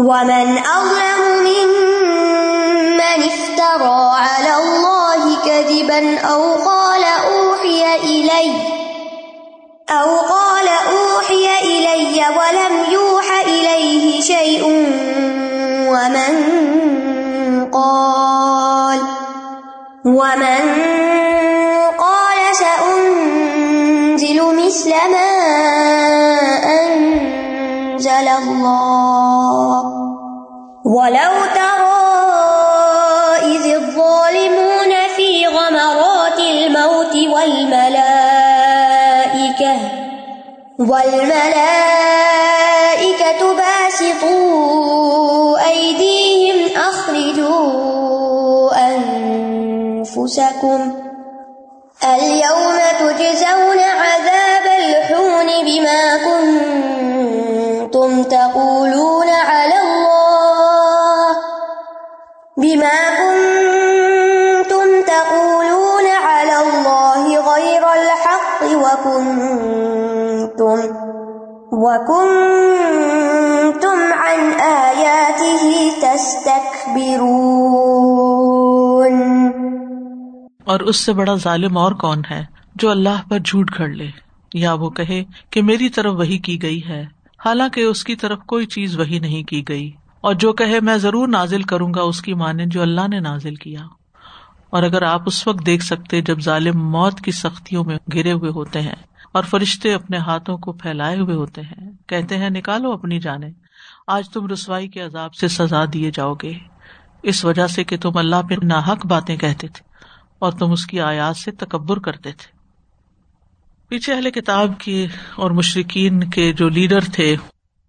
ومن أظلم ممن افترى على الله كذبا أو قال أوحي إلي أو قال أوحي إلي ولم يوح إليه شيء ومن قال ومن والملائكة باسطوا أيديهم أخرجوا أنفسكم اليوم تجزون عذاب الحون بما كنتم وكنتم عن آياته تستكبرون اور اس سے بڑا ظالم اور کون ہے جو اللہ پر جھوٹ گھڑ لے؟ یا وہ کہے کہ میری طرف وہی کی گئی ہے، حالانکہ اس کی طرف کوئی چیز وہی نہیں کی گئی۔ اور جو کہے میں ضرور نازل کروں گا، اس کی مانے جو اللہ نے نازل کیا۔ اور اگر آپ اس وقت دیکھ سکتے جب ظالم موت کی سختیوں میں گرے ہوئے ہوتے ہیں۔ اور فرشتے اپنے ہاتھوں کو پھیلائے ہوئے ہوتے ہیں۔ کہتے ہیں، نکالو اپنی جانیں۔ آج تم رسوائی کے عذاب سے سزا دیے جاؤ گے۔ اس وجہ سے کہ تم اللہ پہ ناحق باتیں کہتے تھے اور تم اس کی آیات سے تکبر کرتے تھے۔ پیچھے اہل کتاب کے اور مشرقین کے جو لیڈر تھے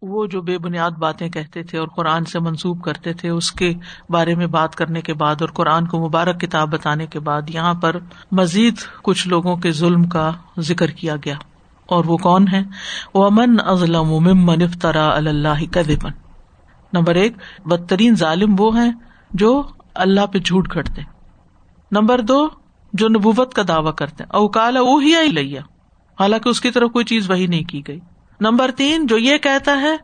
وہ جو بے بنیاد باتیں کہتے تھے اور قرآن سے منسوب کرتے تھے، اس کے بارے میں بات کرنے کے بعد اور قرآن کو مبارک کتاب بتانے کے بعد یہاں پر مزید کچھ لوگوں کے ظلم کا ذکر کیا گیا۔ اور وہ کون ہے وہ امن ازلم ممن افطرا اللہ کذبن نمبر ایک، بدترین ظالم وہ ہیں جو اللہ پہ جھوٹ کھڑتے نمبر دو، جو نبوت کا دعوی کرتے۔ اوکال اوہیا ہی لیا حالانکہ اس کی طرف کوئی چیز وہی نہیں کی گئی۔ نمبر تین جو یہ کہتا ہے،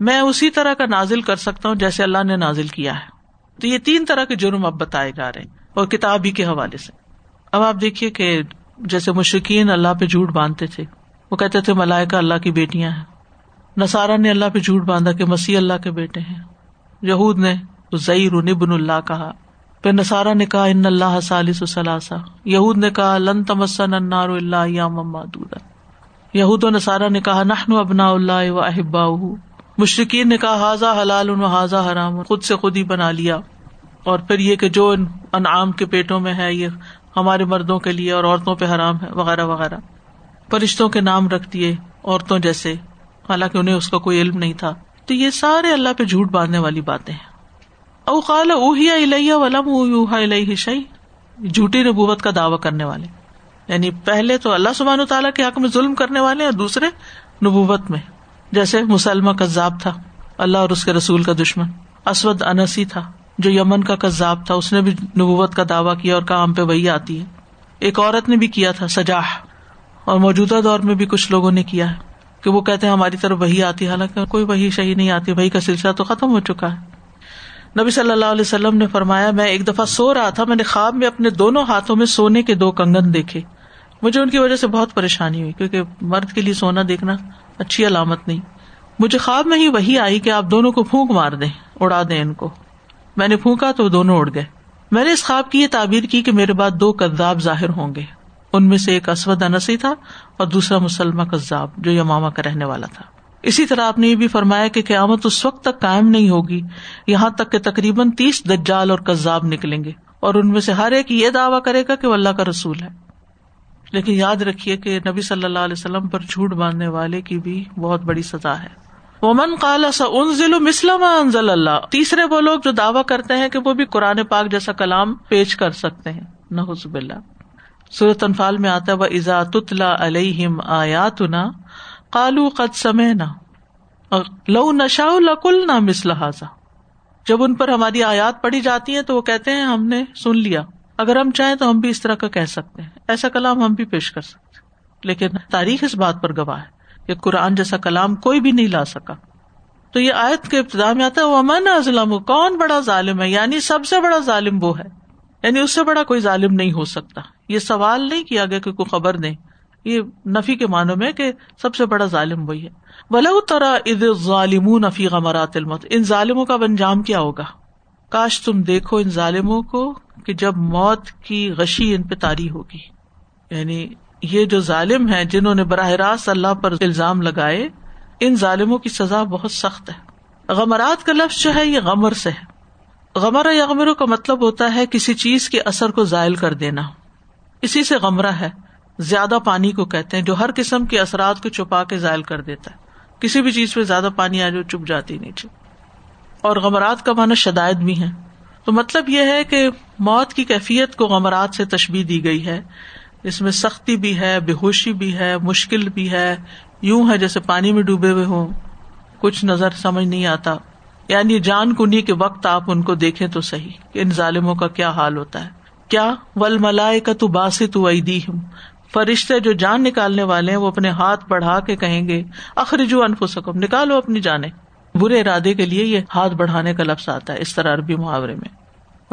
میں اسی طرح کا نازل کر سکتا ہوں جیسے اللہ نے نازل کیا ہے۔ تو یہ تین طرح کے جرم اب بتائے جا رہے ہیں اور کتاب ہی کے حوالے سے۔ اب آپ دیکھیے کہ جیسے مشرقین اللہ پہ جھوٹ باندھتے تھے، وہ کہتے تھے، ملائکہ اللہ کی بیٹیاں ہیں۔ نسارا نے اللہ پہ جھوٹ باندھا کہ مسیح اللہ کے بیٹے ہیں۔ یہود نے ضعیر نبن اللہ کہا۔ پھر نسارا نے کہا، ان اللہ سالس ثلاثہ۔ یہود نے کہا، لن تمسن انار اللہ یا ممادودا یہود و نصارہ نے کہا نحن ابنا اللہ و احبا مشرقین نے کہا حاضہ حلال و حاضہ حرام، خود سے خود ہی بنا لیا۔ اور پھر یہ کہ جو انعام کے پیٹوں میں ہے، یہ ہمارے مردوں کے لیے اور عورتوں پہ حرام ہے، وغیرہ وغیرہ۔ فرشتوں کے نام رکھ دیے، عورتوں جیسے۔ حالانکہ انہیں اس کا کوئی علم نہیں تھا۔ تو یہ سارے اللہ پہ جھوٹ باندھنے والی باتیں ہیں۔ اوقال اوہیا الیہ ولم اوہا الیہ شعی جھوٹی نبوت کا دعوی کرنے والے۔ یعنی پہلے تو اللہ سبحان و تعالیٰ کے حق میں ظلم کرنے والے اور دوسرے نبوت میں۔ جیسے مسلمہ کذاب تھا، اللہ اور اس کے رسول کا دشمن۔ اسود انسی تھا، جو یمن کا کذاب تھا، اس نے بھی نبوت کا دعویٰ کیا اور کام پہ وہی آتی ہے۔ ایک عورت نے بھی کیا تھا، سجاح۔ اور موجودہ دور میں بھی کچھ لوگوں نے کیا ہے کہ وہ کہتے ہیں ہماری طرف وہی آتی حالانکہ کوئی وہی صحیح نہیں آتی، وہی کا سلسلہ تو ختم ہو چکا ہے۔ نبی صلی اللہ علیہ وسلم نے فرمایا، میں ایک دفعہ سو رہا تھا، میں نے خواب میں اپنے دونوں ہاتھوں میں سونے کے دو کنگن دیکھے۔ مجھے ان کی وجہ سے بہت پریشانی ہوئی، کیونکہ مرد کے لیے سونا دیکھنا اچھی علامت نہیں۔ مجھے خواب میں ہی وہی آئی کہ آپ دونوں کو پھونک مار دیں، اڑا دیں ان کو۔ میں نے پھونکا تو دونوں اڑ گئے۔ میں نے اس خواب کی یہ تعبیر کی کہ میرے بعد دو کذاب ظاہر ہوں گے۔ ان میں سے ایک اسود انسی تھا اور دوسرا مسلمہ کذاب جو یماما کا رہنے والا تھا۔ اسی طرح آپ نے یہ بھی فرمایا کہ قیامت اس وقت تک قائم نہیں ہوگی، یہاں تک کہ تقریباً تیس دجال اور کذاب نکلیں گے۔ اور ان میں سے ہر ایک یہ دعویٰ کرے گا کہ وہ اللہ کا رسول ہے۔ لیکن یاد رکھیے کہ نبی صلی اللہ علیہ وسلم پر جھوٹ باندھنے والے کی بھی بہت بڑی سزا ہے۔ ومن کالا سا ان ضلع مسلم انزل اللہ تیسرے وہ لوگ جو دعویٰ کرتے ہیں کہ وہ بھی قرآن پاک جیسا کلام پیش کر سکتے ہیں۔ نحب اللہ سورت انفال میں آتا وہ ازا تتلا علیہم آیات نا کالو قد سمے نہ لو نشا لکل نہ مسلحاظ جب ان پر ہماری آیات پڑھی جاتی ہیں تو وہ کہتے ہیں ہم نے سن لیا۔ اگر ہم چاہیں تو ہم بھی اس طرح کا کہہ سکتے ہیں۔ ایسا کلام ہم بھی پیش کر سکتے لیکن تاریخ اس بات پر گواہ ہے کہ قرآن جیسا کلام کوئی بھی نہیں لا سکا۔ تو یہ آیت کے ابتدا میں آتا ہے وہ امن ازلم کون بڑا ظالم ہے؟ یعنی سب سے بڑا ظالم وہ ہے۔ یعنی اس سے بڑا کوئی ظالم نہیں ہو سکتا۔ یہ سوال نہیں کیا گیا کہ کوئی خبر دیں۔ یہ نفی کے معنوں میں کہ سب سے بڑا ظالم وہی ہے۔ بلا طرح عید ظالم نفی غمرات المت ان ظالموں کا انجام کیا ہوگا؟ کاش تم دیکھو ان ظالموں کو کہ جب موت کی غشی ان پہ تاری ہوگی۔ یعنی یہ جو ظالم ہے جنہوں نے براہ راست اللہ پر الزام لگائے، ان ظالموں کی سزا بہت سخت ہے۔ غمرات کا لفظ جو ہے، یہ غمر سے ہے۔ غمر یا غمروں کا مطلب ہوتا ہے کسی چیز کے اثر کو ضائل کر دینا۔ اسی سے غمرہ ہے۔ زیادہ پانی کو کہتے ہیں، جو ہر قسم کے اثرات کو چھپا کے ضائل کر دیتا ہے۔ کسی بھی چیز پہ زیادہ پانی آ جو چپ جاتی نیچے اور غمرات کا معنی شدائد بھی ہے تو مطلب یہ ہے کہ موت کی کیفیت کو غمرات سے تشبیح دی گئی ہے۔ اس میں سختی بھی ہے، بے ہوشی بھی ہے، مشکل بھی ہے۔ یوں ہے جیسے پانی میں ڈوبے ہوئے ہوں۔ کچھ نظر سمجھ نہیں آتا۔ یعنی جان کنی کے وقت آپ ان کو دیکھیں تو صحیح کہ ان ظالموں کا کیا حال ہوتا ہے۔ کیا؟ ول ملائے کا تو باسی تو ہوں فرشتے جو جان نکالنے والے ہیں، وہ اپنے ہاتھ بڑھا کے کہیں گے، اخرجو انف سکم نکالو اپنی جانے برے ارادے کے لیے یہ ہاتھ بڑھانے کا لفظ آتا ہے اس طرح عربی محاورے میں۔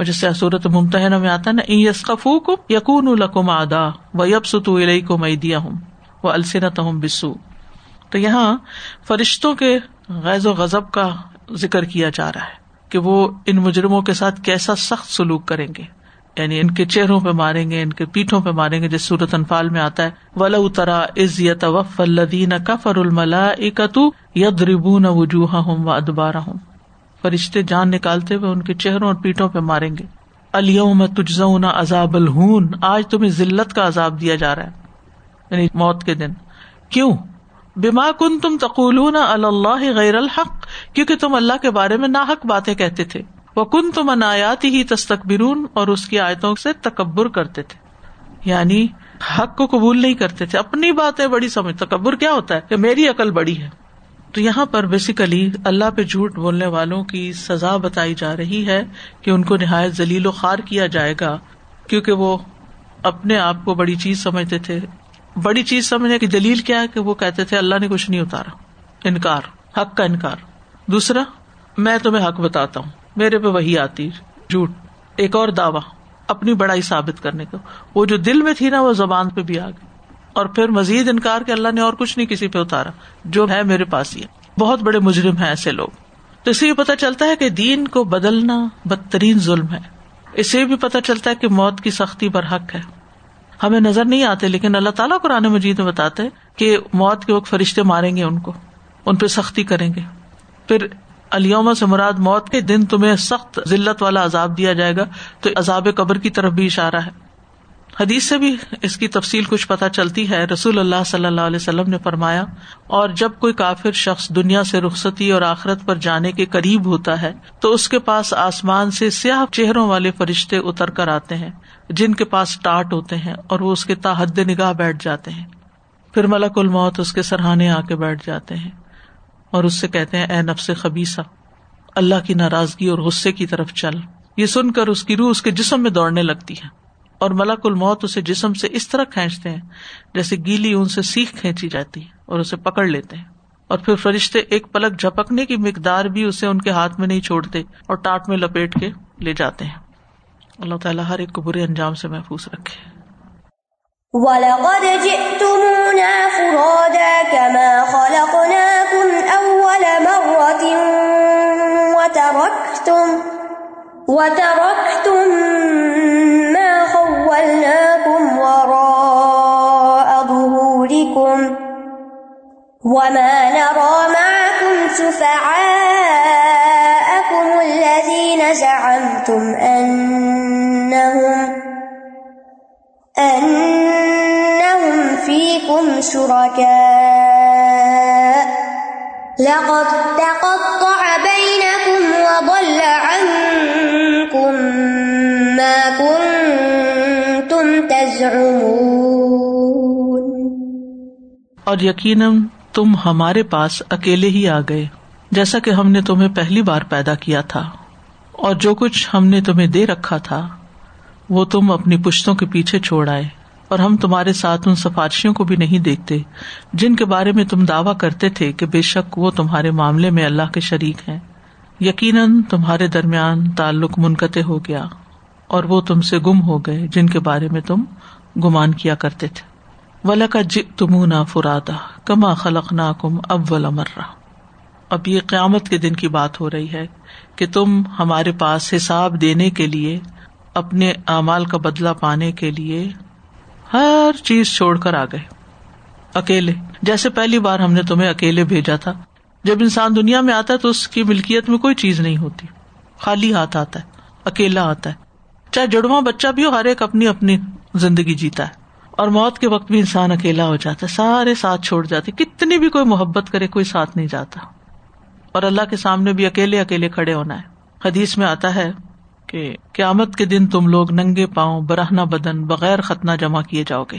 جیسے صورت ممتحن میں آتا ہے نا یسقفو کو یقون القم ادا و یب ستو کو میں دیا ہوں وہ السنت ہوں بسو تو یہاں فرشتوں کے غیر و غزب کا ذکر کیا جا رہا ہے کہ وہ ان مجرموں کے ساتھ کیسا سخت سلوک کریں گے۔ یعنی ان کے چہروں پہ ماریں گے، ان کے پیٹھوں پہ ماریں گے، جس صورت انفال میں آتا ہے۔ ولا اترا از یوف الدین کفر الملا اکتو ید ربون وجوہ ہوں و ادبارہ ہوں فرشتے جان نکالتے ہوئے ان کے چہروں اور پیٹوں پہ ماریں گے۔ الوم تجزون عذاب الہون آج تمہیں ذلت کا عذاب دیا جا رہا ہے۔ یعنی موت کے دن۔ کیوں؟ بیما کن تم تقول اللہ غیر الحق۔ کیونکہ تم اللہ کے بارے میں ناحق باتیں کہتے تھے۔ وہ کن تم انایات ہی تستقبرون اور اس کی آیتوں سے تکبر کرتے تھے۔ یعنی حق کو قبول نہیں کرتے تھے۔ اپنی باتیں بڑی سمجھ تکبر کیا ہوتا ہے؟ کہ میری عقل بڑی ہے۔ تو یہاں پر بیسیکلی اللہ پہ جھوٹ بولنے والوں کی سزا بتائی جا رہی ہے کہ ان کو نہایت ذلیل و خوار کیا جائے گا۔ کیونکہ وہ اپنے آپ کو بڑی چیز سمجھتے تھے۔ بڑی چیز سمجھنے کی دلیل کیا ہے کہ وہ کہتے تھے، اللہ نے کچھ نہیں اتارا۔ انکار، حق کا انکار۔ دوسرا، میں تمہیں حق بتاتا ہوں۔ میرے پہ وہی آتی جھوٹ۔ ایک اور دعوی۔ اپنی بڑائی ثابت کرنے کا۔ وہ جو دل میں تھی نا، وہ زبان پہ بھی آ گئی۔ اور پھر مزید انکار کہ اللہ نے اور کچھ نہیں کسی پہ اتارا۔ جو ہے میرے پاس ہی بہت بڑے مجرم ہیں ایسے لوگ۔ تو اس سے پتا چلتا ہے کہ دین کو بدلنا بدترین ظلم ہے۔ اس سے بھی پتا چلتا ہے کہ موت کی سختی پر حق ہے۔ ہمیں نظر نہیں آتے، لیکن اللہ تعالیٰ قرآن مجید میں بتاتے کہ موت کے وقت فرشتے ماریں گے ان کو۔ ان پہ سختی کریں گے۔ پھر علیوم سے مراد موت کے دن تمہیں سخت ذلت والا عذاب دیا جائے گا، تو عذاب قبر کی طرف بھی اشارہ ہے۔ حدیث سے بھی اس کی تفصیل کچھ پتہ چلتی ہے۔ رسول اللہ صلی اللہ علیہ وسلم نے فرمایا، اور جب کوئی کافر شخص دنیا سے رخصتی اور آخرت پر جانے کے قریب ہوتا ہے، تو اس کے پاس آسمان سے سیاہ چہروں والے فرشتے اتر کر آتے ہیں، جن کے پاس ٹاٹ ہوتے ہیں اور وہ اس کے تاحد نگاہ بیٹھ جاتے ہیں۔ پھر ملک الموت اس کے سرحانے آ کے بیٹھ جاتے ہیں۔ اور اس سے کہتے ہیں، اے نفس خبیسا اللہ کی ناراضگی اور غصے کی طرف چل۔ یہ سن کر اس کی روح اس کے جسم میں دوڑنے لگتی ہے اور ملک الموت اسے جسم سے اس طرح کھینچتے ہیں جیسے گیلی اون سے سیخ کھینچی جاتی ہے اور اسے پکڑ لیتے ہیں۔ اور پھر فرشتے ایک پلک جھپکنے کی مقدار بھی اسے ان کے ہاتھ میں نہیں چھوڑتے اور ٹاٹ میں لپیٹ کے لے جاتے ہیں۔ اللہ تعالیٰ ہر ایک کو برے انجام سے محفوظ رکھے۔ وَلَقَدْ جِئْتُمُونَا فُرَادَا كَمَا خَلَقْنَاكُمْ وَتَرَكْتُمْ وَتَرَكْتُمْ وما نرى معكم شفعاءكم الذين زعمتم أنهم أنهم فيكم شركاء لقد تقطع اور یقیناً تم ہمارے پاس اکیلے ہی آ گئے، جیسا کہ ہم نے تمہیں پہلی بار پیدا کیا تھا۔ اور جو کچھ ہم نے تمہیں دے رکھا تھا، وہ تم اپنی پشتوں کے پیچھے چھوڑ آئے۔ اور ہم تمہارے ساتھ ان سفارشیوں کو بھی نہیں دیکھتے، جن کے بارے میں تم دعوی کرتے تھے کہ بے شک وہ تمہارے معاملے میں اللہ کے شریک ہیں۔ یقیناً تمہارے درمیان تعلق منقطع ہو گیا، اور وہ تم سے گم ہو گئے، جن کے بارے میں تم گمان کیا کرتے تھے۔ ولا کا جی فرادا کما خلق نا کم اب مرہ اب یہ قیامت کے دن کی بات ہو رہی ہے کہ تم ہمارے پاس حساب دینے کے لیے، اپنے اعمال کا بدلا پانے کے لیے ہر چیز چھوڑ کر آ گئے۔ اکیلے، جیسے پہلی بار ہم نے تمہیں اکیلے بھیجا تھا، جب انسان دنیا میں آتا ہے تو اس کی ملکیت میں کوئی چیز نہیں ہوتی۔ خالی ہاتھ آتا ہے، اکیلا آتا ہے۔ چاہے جڑواں بچہ بھی ہو، ہر ایک اپنی اپنی زندگی جیتا ہے۔ اور موت کے وقت بھی انسان اکیلا ہو جاتا ہے، سارے ساتھ چھوڑ جاتے، کتنی بھی کوئی محبت کرے کوئی ساتھ نہیں جاتا۔ اور اللہ کے سامنے بھی اکیلے اکیلے کھڑے ہونا ہے۔ حدیث میں آتا ہے کہ قیامت کے دن تم لوگ ننگے پاؤں برہنا بدن، بغیر ختنہ جمع کیے جاؤ گے۔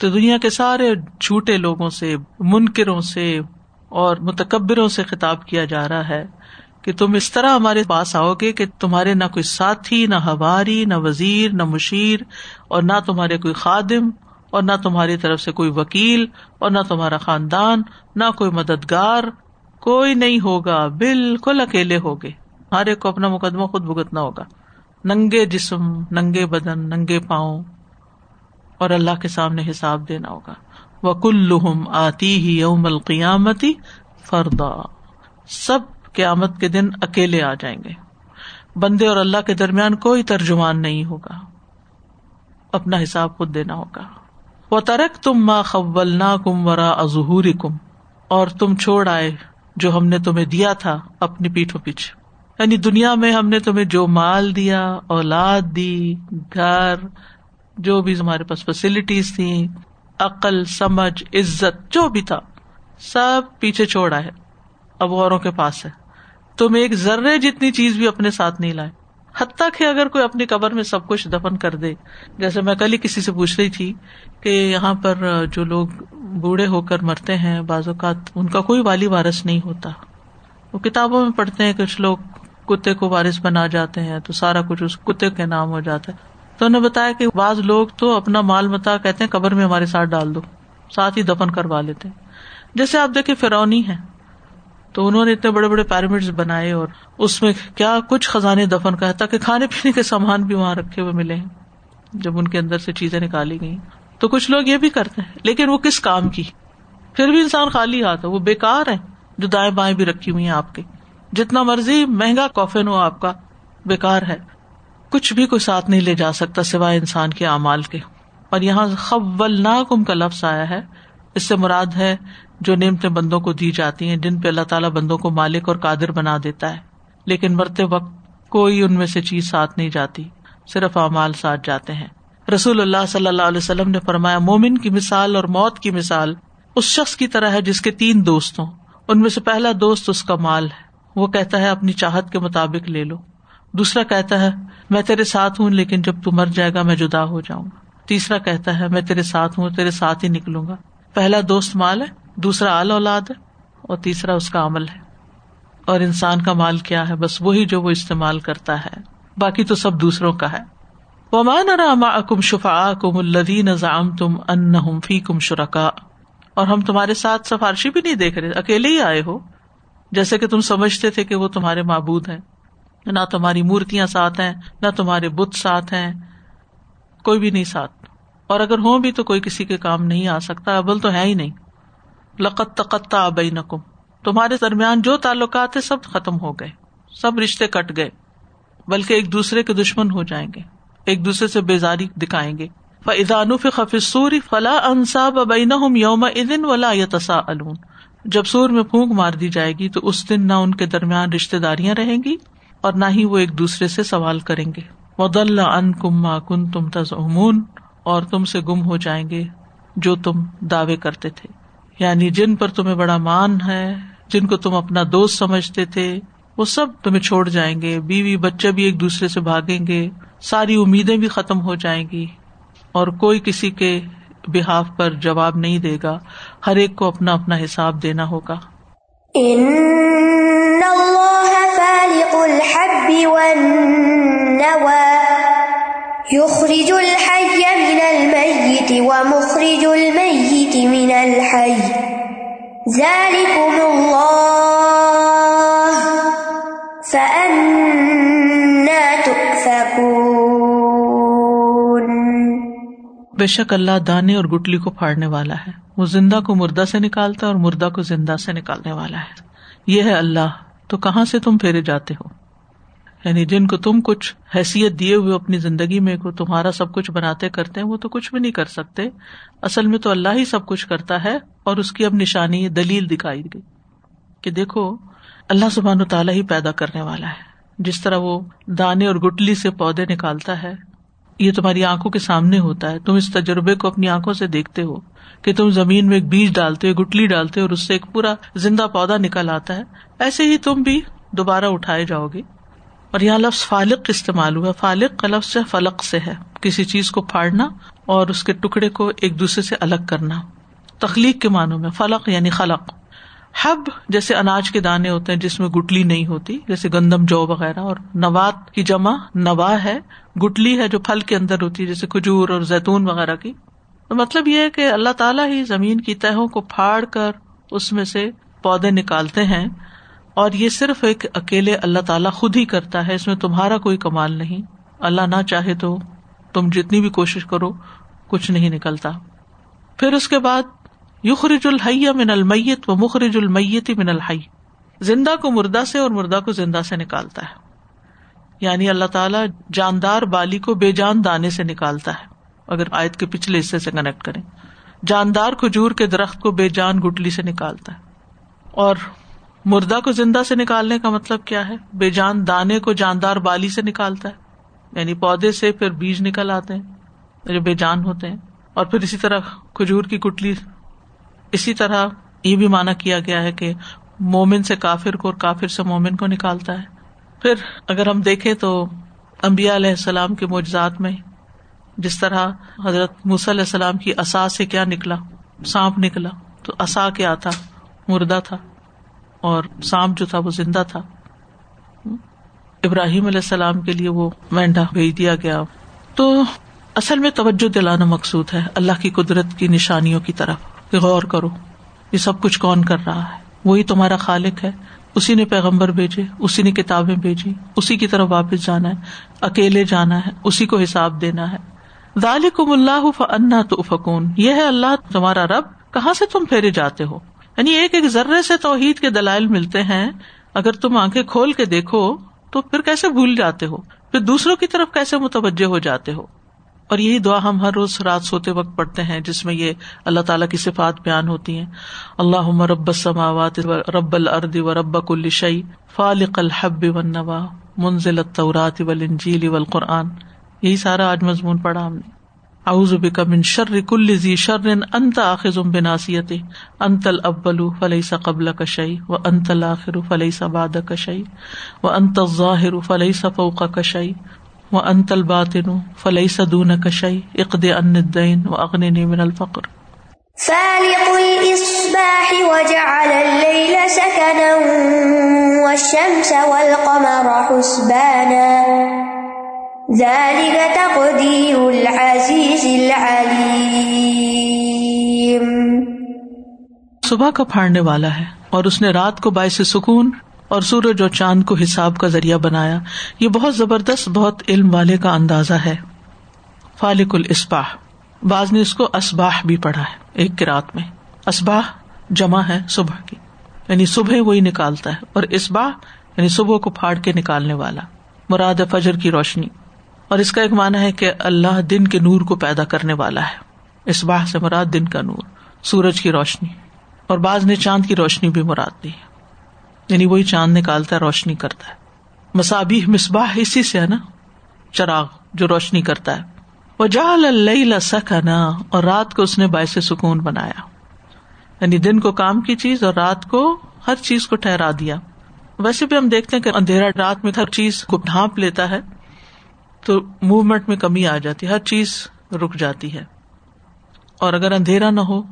تو دنیا کے سارے جھوٹے لوگوں سے، منکروں سے اور متکبروں سے خطاب کیا جا رہا ہے کہ تم اس طرح ہمارے پاس آؤ گے کہ تمہارے نہ کوئی ساتھی، نہ ہواری نہ وزیر، نہ مشیر اور نہ تمہارے کوئی خادم۔ اور نہ تمہاری طرف سے کوئی وکیل اور نہ تمہارا خاندان، نہ کوئی مددگار، کوئی نہیں ہوگا، بالکل اکیلے ہوگے۔ ہر ایک کو اپنا مقدمہ خود بھگتنا ہوگا۔ ننگے جسم، ننگے بدن، ننگے پاؤں۔ اور اللہ کے سامنے حساب دینا ہوگا۔ وہ کل آتی ہی یوم القیامتی فردا سب قیامت کے دن اکیلے آ جائیں گے۔ بندے اور اللہ کے درمیان کوئی ترجمان نہیں ہوگا۔ اپنا حساب خود دینا ہوگا۔ وہ ترک تم ماں قبل کم ورا ظہور کم اور تم چھوڑ آئے جو ہم نے تمہیں دیا تھا اپنی پیٹھوں پیچھے۔ یعنی دنیا میں ہم نے تمہیں جو مال دیا، اولاد دی، گھر، جو بھی ہمارے پاس فیسلٹیز تھی عقل، سمجھ، عزت، جو بھی تھا، سب پیچھے چھوڑا ہے۔ اب اوروں کے پاس ہے۔ تم ایک ذرے جتنی چیز بھی اپنے ساتھ نہیں لائے۔ حتیٰ کہ اگر کوئی اپنی قبر میں سب کچھ دفن کر دے، جیسے میں کل ہی کسی سے پوچھ رہی تھی کہ یہاں پر جو لوگ بوڑھے ہو کر مرتے ہیں، بعض اوقات ان کا کوئی والی وارث نہیں ہوتا۔ وہ کتابوں میں پڑھتے ہیں، کچھ لوگ کتے کو وارث بنا جاتے ہیں تو سارا کچھ اس کتے کے نام ہو جاتا ہے۔ تو انہوں نے بتایا کہ بعض لوگ تو اپنا مال متا کہتے ہیں، قبر میں ہمارے ساتھ ڈال دو، ساتھ ہی دفن کروا لیتے جیسے آپ دیکھے فرونی ہے تو انہوں نے اتنے بڑے بڑے پیرامڈ بنائے اور اس میں کیا کچھ خزانے دفن کا تاکہ کھانے پینے کے سامان بھی وہاں رکھے ہوئے ملے جب ان کے اندر سے چیزیں نکالی گئی تو کچھ لوگ یہ بھی کرتے ہیں، لیکن وہ کس کام کی؟ پھر بھی انسان خالی ہاتھ ہے، وہ بےکار ہے جو دائیں بائیں بھی رکھی ہوئی ہیں آپ کے۔ جتنا مرضی مہنگا کافن ہو، آپ کا بےکار ہے۔ کچھ بھی کوئی ساتھ نہیں لے جا سکتا سوائے انسان کے اعمال کے۔ اور یہاں خبل ناکم کا لفظ آیا ہے، اس سے مراد ہے جو نعمتیں بندوں کو دی جاتی ہیں، جن پہ اللہ تعالیٰ بندوں کو مالک اور قادر بنا دیتا ہے۔ لیکن مرتے وقت کوئی ان میں سے چیز ساتھ نہیں جاتی، صرف اعمال ساتھ جاتے ہیں۔ رسول اللہ صلی اللہ علیہ وسلم نے فرمایا، مومن کی مثال اور موت کی مثال اس شخص کی طرح ہے جس کے تین دوست ہوں۔ ان میں سے پہلا دوست اس کا مال ہے۔ وہ کہتا ہے، اپنی چاہت کے مطابق لے لو۔ دوسرا کہتا ہے، میں تیرے ساتھ ہوں، لیکن جب تو مر جائے گا، میں جدا ہو جاؤں گا۔ تیسرا کہتا ہے، میں تیرے ساتھ ہوں، تیرے ساتھ ہی نکلوں گا۔ پہلا دوست مال ہے دوسرا آل اولاد ہے اور تیسرا اس کا عمل ہے۔ اور انسان کا مال کیا ہے؟ بس وہی جو وہ استعمال کرتا ہے۔ باقی تو سب دوسروں کا ہے۔ وہ راما اکم شفا کم الدین نظام تم ان فی کم شرکا اور ہم تمہارے ساتھ سفارشی بھی نہیں دیکھ رہے۔ اکیلے ہی آئے ہو۔ جیسے کہ تم سمجھتے تھے کہ وہ تمہارے معبود ہیں۔ نہ تمہاری مورتیاں ساتھ ہیں، نہ تمہارے بت ساتھ ہیں۔ کوئی بھی نہیں ساتھ۔ اور اگر ہوں بھی تو کوئی کسی کے کام نہیں آ سکتا۔ ابل تو ہے ہی نہیں۔ لقت تقتا ابئی نقم تمہارے درمیان جو تعلقات ہے سب ختم ہو گئے، سب رشتے کٹ گئے، بلکہ ایک دوسرے کے دشمن ہو جائیں گے، ایک دوسرے سے بیزاری دکھائیں گے۔ فضانف خفصوری فلاح انصاب ابئی یوم ادن ولا یتسا جب سور میں پھونک مار دی جائے گی تو اس دن نہ ان کے درمیان رشتے داریاں رہیں گی اور نہ ہی وہ ایک دوسرے سے سوال کریں گے۔ مدل ان کم کن تم تزمون اور تم سے گم ہو جائیں گے جو تم دعوے کرتے تھے۔ یعنی جن پر تمہیں بڑا مان ہے، جن کو تم اپنا دوست سمجھتے تھے، وہ سب تمہیں چھوڑ جائیں گے، بیوی بچے بھی ایک دوسرے سے بھاگیں گے، ساری امیدیں بھی ختم ہو جائیں گی۔ اور کوئی کسی کے بحاف پر جواب نہیں دے گا، ہر ایک کو اپنا اپنا حساب دینا ہوگا۔ يخرج الحي من الميت ومخرج الميت من الحي. ذلكم الله. فأنا تؤفكون. بے شک اللہ دانے اور گٹلی کو پھاڑنے والا ہے۔ وہ زندہ کو مردہ سے نکالتا ہے اور مردہ کو زندہ سے نکالنے والا ہے۔ یہ ہے اللہ۔ تو کہاں سے تم پھیرے جاتے ہو؟ یعنی جن کو تم کچھ حیثیت دیے ہوئے اپنی زندگی میں کو تمہارا سب کچھ بناتے کرتے ہیں، وہ تو کچھ بھی نہیں کر سکتے۔ اصل میں تو اللہ ہی سب کچھ کرتا ہے اور اس کی اب نشانی، دلیل دکھائی گئی کہ دیکھو، اللہ سبحان و تعالیٰ ہی پیدا کرنے والا ہے۔ جس طرح وہ دانے اور گٹلی سے پودے نکالتا ہے، یہ تمہاری آنکھوں کے سامنے ہوتا ہے۔ تم اس تجربے کو اپنی آنکھوں سے دیکھتے ہو کہ تم زمین میں ایک بیج ڈالتے ہو گٹلی ڈالتے ہو اور اس سے ایک پورا زندہ پودا نکل آتا ہے۔ ایسے ہی تم بھی دوبارہ اٹھائے جاؤ گے۔ اور یہاں لفظ فالق استعمال ہوا فالق کا لفظ فلق سے ہے۔ کسی چیز کو پھاڑنا اور اس کے ٹکڑے کو ایک دوسرے سے الگ کرنا۔ تخلیق کے معنوں میں فلق یعنی خلق۔ حب جیسے اناج کے دانے ہوتے ہیں جس میں گٹلی نہیں ہوتی، جیسے گندم جو وغیرہ، اور نوات کی جمع نوا ہے، گٹلی ہے جو پھل کے اندر ہوتی ہے، جیسے کھجور اور زیتون وغیرہ کی۔ تو مطلب یہ ہے کہ اللہ تعالیٰ ہی زمین کی تہوں کو پھاڑ کر اس میں سے پودے نکالتے ہیں۔ اور یہ صرف ایک اکیلے اللہ تعالیٰ خود ہی کرتا ہے، اس میں تمہارا کوئی کمال نہیں۔ اللہ نہ چاہے تو تم جتنی بھی کوشش کرو، کچھ نہیں نکلتا۔ پھر اس کے بعد، یخرج الحیہ من المیت و مخرج المیت من الحی۔ زندہ کو مردہ سے اور مردہ کو زندہ سے نکالتا ہے۔ یعنی اللہ تعالیٰ جاندار بالی کو بے جان دانے سے نکالتا ہے۔ اگر آیت کے پچھلے حصے سے کنیکٹ کریں۔ جاندار کھجور کے درخت کو بے جان گٹلی سے نکالتا ہے۔ اور مردہ کو زندہ سے نکالنے کا مطلب کیا ہے؟ بے جان دانے کو جاندار بالی سے نکالتا ہے۔ یعنی پودے سے پھر بیج نکل آتے ہیں، جو بے جان ہوتے ہیں۔ اور پھر اسی طرح کھجور کی کٹلی۔ اسی طرح یہ بھی مانا کیا گیا ہے کہ مومن سے کافر کو اور کافر سے مومن کو نکالتا ہے۔ پھر اگر ہم دیکھیں تو امبیا علیہ السلام کے معجزات میں جس طرح حضرت علیہ السلام کی اصا سے کیا نکلا؟ سانپ نکلا۔ تو اصا کیا تھا؟ مردہ تھا۔ اور سانپ جو تھا وہ زندہ تھا۔ ابراہیم علیہ السلام کے لیے وہ مینڈا بھیج دیا گیا۔ تو اصل میں توجہ دلانا مقصود ہے اللہ کی قدرت کی نشانیوں کی طرف۔ کہ غور کرو، یہ سب کچھ کون کر رہا ہے؟ وہی تمہارا خالق ہے۔ اسی نے پیغمبر بھیجے، اسی نے کتابیں بھیجی، اسی کی طرف واپس جانا ہے، اکیلے جانا ہے، اسی کو حساب دینا ہے۔ ذالکم اللہ فنا تو فکون یہ ہے اللہ، تمہارا رب، کہاں سے تم پھیرے جاتے ہو؟ یعنی ایک ایک ذرے سے توحید کے دلائل ملتے ہیں، اگر تم آنکھیں کھول کے دیکھو تو پھر کیسے بھول جاتے ہو؟ پھر دوسروں کی طرف کیسے متوجہ ہو جاتے ہو؟ اور یہی دعا ہم ہر روز رات سوتے وقت پڑھتے ہیں، جس میں یہ اللہ تعالیٰ کی صفات بیان ہوتی ہیں۔ اللہ رب سماوات رب الرد و رب کل شعی فالق الحب و نوا منزل الطورات والانجیل والقرآن یہی سارا آج مضمون پڑھا ہم نے۔ اعوذ بک من شر کل ذی شر انت اخذ بناصیته انت الاول فليس قبلك شيء وانت الاخر فليس بعدك شيء وانت الظاهر فليس فوقك شيء وانت الباطن فليس دونك شيء اقض عن الدين واغنني من الفقر فالق الاصباح وجعل الليل سكنا والشمس والقمر حسبانا صبح کا پھاڑنے والا ہے اور اس نے رات کو باعث سکون اور سورج اور چاند کو حساب کا ذریعہ بنایا۔ یہ بہت زبردست، بہت علم والے کا اندازہ ہے۔ فالق الاسباح بعض نے اس کو اسباح بھی پڑھا ہے، ایک رات میں۔ اسباح جمع ہے صبح کی یعنی صبح وہی نکالتا ہے۔ اور اسباح یعنی صبح کو پھاڑ کے نکالنے والا۔ مراد فجر کی روشنی۔ اور اس کا ایک مانا ہے کہ اللہ دن کے نور کو پیدا کرنے والا ہے۔ اس باہ سے مراد دن کا نور، سورج کی روشنی، اور بعض نے چاند کی روشنی بھی مراد دی۔ یعنی وہی چاند نکالتا ہے، روشنی کرتا ہے۔ مسابی مصباح اسی سے ہے نا، چراغ جو روشنی کرتا ہے۔ وہ جال اللہ نا اور رات کو اس نے باعث سکون بنایا۔ یعنی دن کو کام کی چیز اور رات کو ہر چیز کو ٹھہرا دیا۔ ویسے بھی ہم دیکھتے ہیں کہ اندھیرا رات میں ہر چیز کو ڈھانپ لیتا ہے۔ تو موومنٹ میں کمی آ جاتی ہے، ہر چیز رک جاتی ہے۔ اور اگر اندھیرا نہ ہو،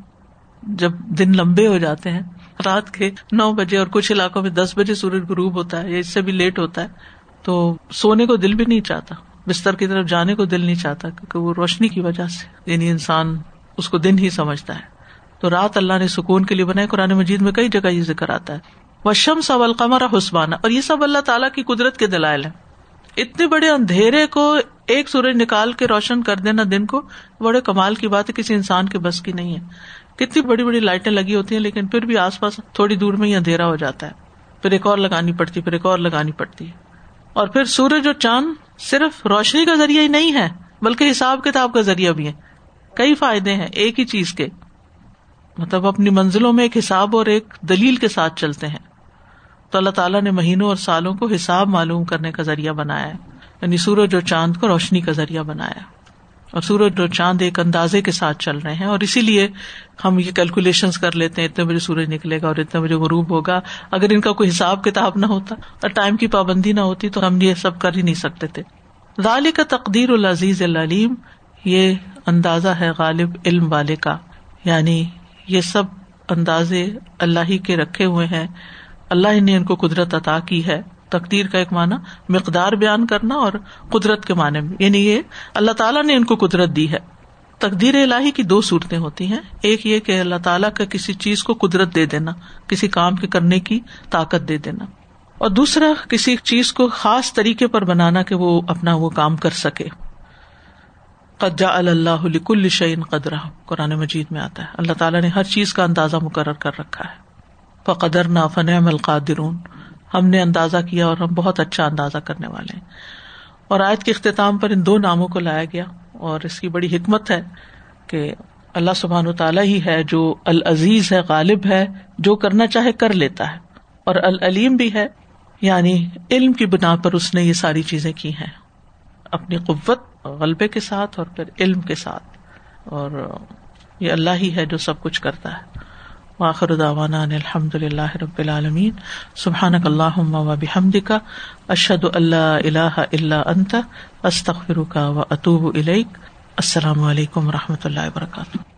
جب دن لمبے ہو جاتے ہیں، رات کے نو بجے اور کچھ علاقوں میں دس بجے سورج غروب ہوتا ہے یا اس سے بھی لیٹ ہوتا ہے، تو سونے کو دل بھی نہیں چاہتا۔ بستر کی طرف جانے کو دل نہیں چاہتا، کیونکہ وہ روشنی کی وجہ سے یعنی انسان اس کو دن ہی سمجھتا ہے۔ تو رات اللہ نے سکون کے لیے بنائے قرآن مجید میں کئی جگہ یہ ذکر آتا ہے۔ وشم سول قمر حسبانہ اور یہ سب اللہ تعالیٰ کی قدرت کے دلائل ہیں۔ اتنے بڑے اندھیرے کو ایک سورج نکال کے روشن کر دینا دن کو، بڑے کمال کی بات ہے، کسی انسان کے بس کی نہیں ہے۔ کتنی بڑی بڑی لائٹیں لگی ہوتی ہیں، لیکن پھر بھی آس پاس تھوڑی دور میں ہی اندھیرا ہو جاتا ہے۔ پھر ایک اور لگانی پڑتی، پھر ایک اور لگانی پڑتی۔ ہے اور پھر سورج اور چاند صرف روشنی کا ذریعہ ہی نہیں ہے، بلکہ حساب کتاب کا ذریعہ بھی ہے۔ کئی فائدے ہیں ایک ہی چیز کے۔ مطلب اپنی منزلوں میں ایک حساب اور ایک دلیل کے ساتھ چلتے ہیں۔ تو اللہ تعالیٰ نے مہینوں اور سالوں کو حساب معلوم کرنے کا ذریعہ بنایا ہے۔ یعنی سورج اور چاند کو روشنی کا ذریعہ بنایا اور سورج اور چاند ایک اندازے کے ساتھ چل رہے ہیں اور اسی لیے ہم یہ کیلکولیشن کر لیتے ہیں، اتنے بجے سورج نکلے گا اور اتنے بجے غروب ہوگا۔ اگر ان کا کوئی حساب کتاب نہ ہوتا اور ٹائم کی پابندی نہ ہوتی تو ہم یہ سب کر ہی نہیں سکتے تھے۔ غالی کا تقدیر العزیز العلیم، یہ اندازہ ہے غالب علم والے کا۔ یعنی یہ سب اندازے اللہ ہی کے رکھے ہوئے ہیں۔ اللہ نے ان کو قدرت عطا کی ہے۔ تقدیر کا ایک معنی مقدار بیان کرنا اور قدرت کے معنی میں یعنی یہ اللہ تعالیٰ نے ان کو قدرت دی ہے۔ تقدیر الہی کی دو صورتیں ہوتی ہیں۔ ایک یہ کہ اللہ تعالیٰ کا کسی چیز کو قدرت دے دینا، کسی کام کے کرنے کی طاقت دے دینا۔ اور دوسرا، کسی چیز کو خاص طریقے پر بنانا کہ وہ اپنا وہ کام کر سکے۔ قجا اللہ کل شعین قدرہ۔ قرآن مجید میں آتا ہے۔ اللہ تعالیٰ نے ہر چیز کا اندازہ مقرر کر رکھا ہے۔ فقدر نا فن القادرون۔ ہم نے اندازہ کیا اور ہم بہت اچھا اندازہ کرنے والے ہیں۔ اور آیت کے اختتام پر ان دو ناموں کو لایا گیا۔ اور اس کی بڑی حکمت ہے کہ اللہ سبحان و تعالیٰ ہی ہے جو العزیز ہے، غالب ہے، جو کرنا چاہے کر لیتا ہے۔ اور العلیم بھی ہے یعنی علم کی بنا پر اس نے یہ ساری چیزیں کی ہیں۔ اپنی قوت غلبے کے ساتھ اور پھر علم کے ساتھ۔ اور یہ اللہ ہی ہے جو سب کچھ کرتا ہے۔ واخر داوانا الحمد للہ رب العالمین. سبحانک اللہم و بحمدک. اشہد اللہ الہ الا انت. استغفرک و اتوب الیک. السلام علیکم و رحمۃ اللہ وبرکاتہ.